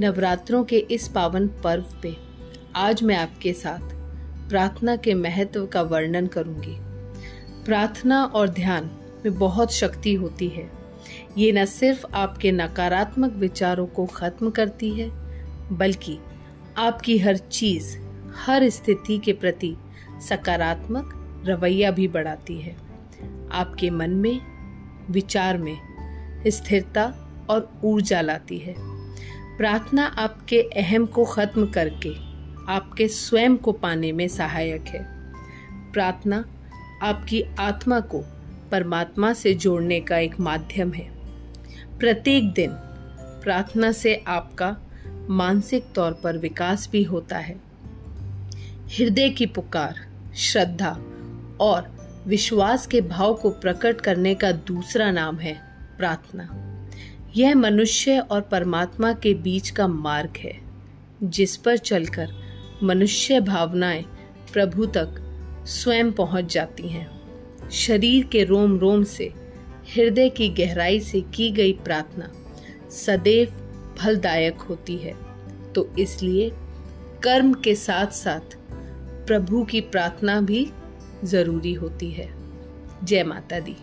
नवरात्रों के इस पावन पर्व पे आज मैं आपके साथ प्रार्थना के महत्व का वर्णन करूँगी। प्रार्थना और ध्यान में बहुत शक्ति होती है। ये न सिर्फ़ आपके नकारात्मक विचारों को खत्म करती है, बल्कि आपकी हर चीज़, हर स्थिति के प्रति सकारात्मक रवैया भी बढ़ाती है। आपके मन में, विचार में स्थिरता और ऊर्जा लाती है। प्रार्थना आपके अहम को खत्म करके, आपके स्वयं को पाने में सहायक है। प्रार्थना आपकी आत्मा को परमात्मा से जोड़ने का एक माध्यम है। प्रत्येक दिन प्रार्थना से आपका मानसिक तौर पर विकास भी होता है। हृदय की पुकार, श्रद्धा और विश्वास के भाव को प्रकट करने का दूसरा नाम है प्रार्थना। यह मनुष्य और परमात्मा के बीच का मार्ग है, जिस पर चलकर मनुष्य भावनाएँ प्रभु तक स्वयं पहुँच जाती हैं। शरीर के रोम रोम से, हृदय की गहराई से की गई प्रार्थना सदैव फलदायक होती है। तो इसलिए कर्म के साथ साथ प्रभु की प्रार्थना भी ज़रूरी होती है। जय माता दी।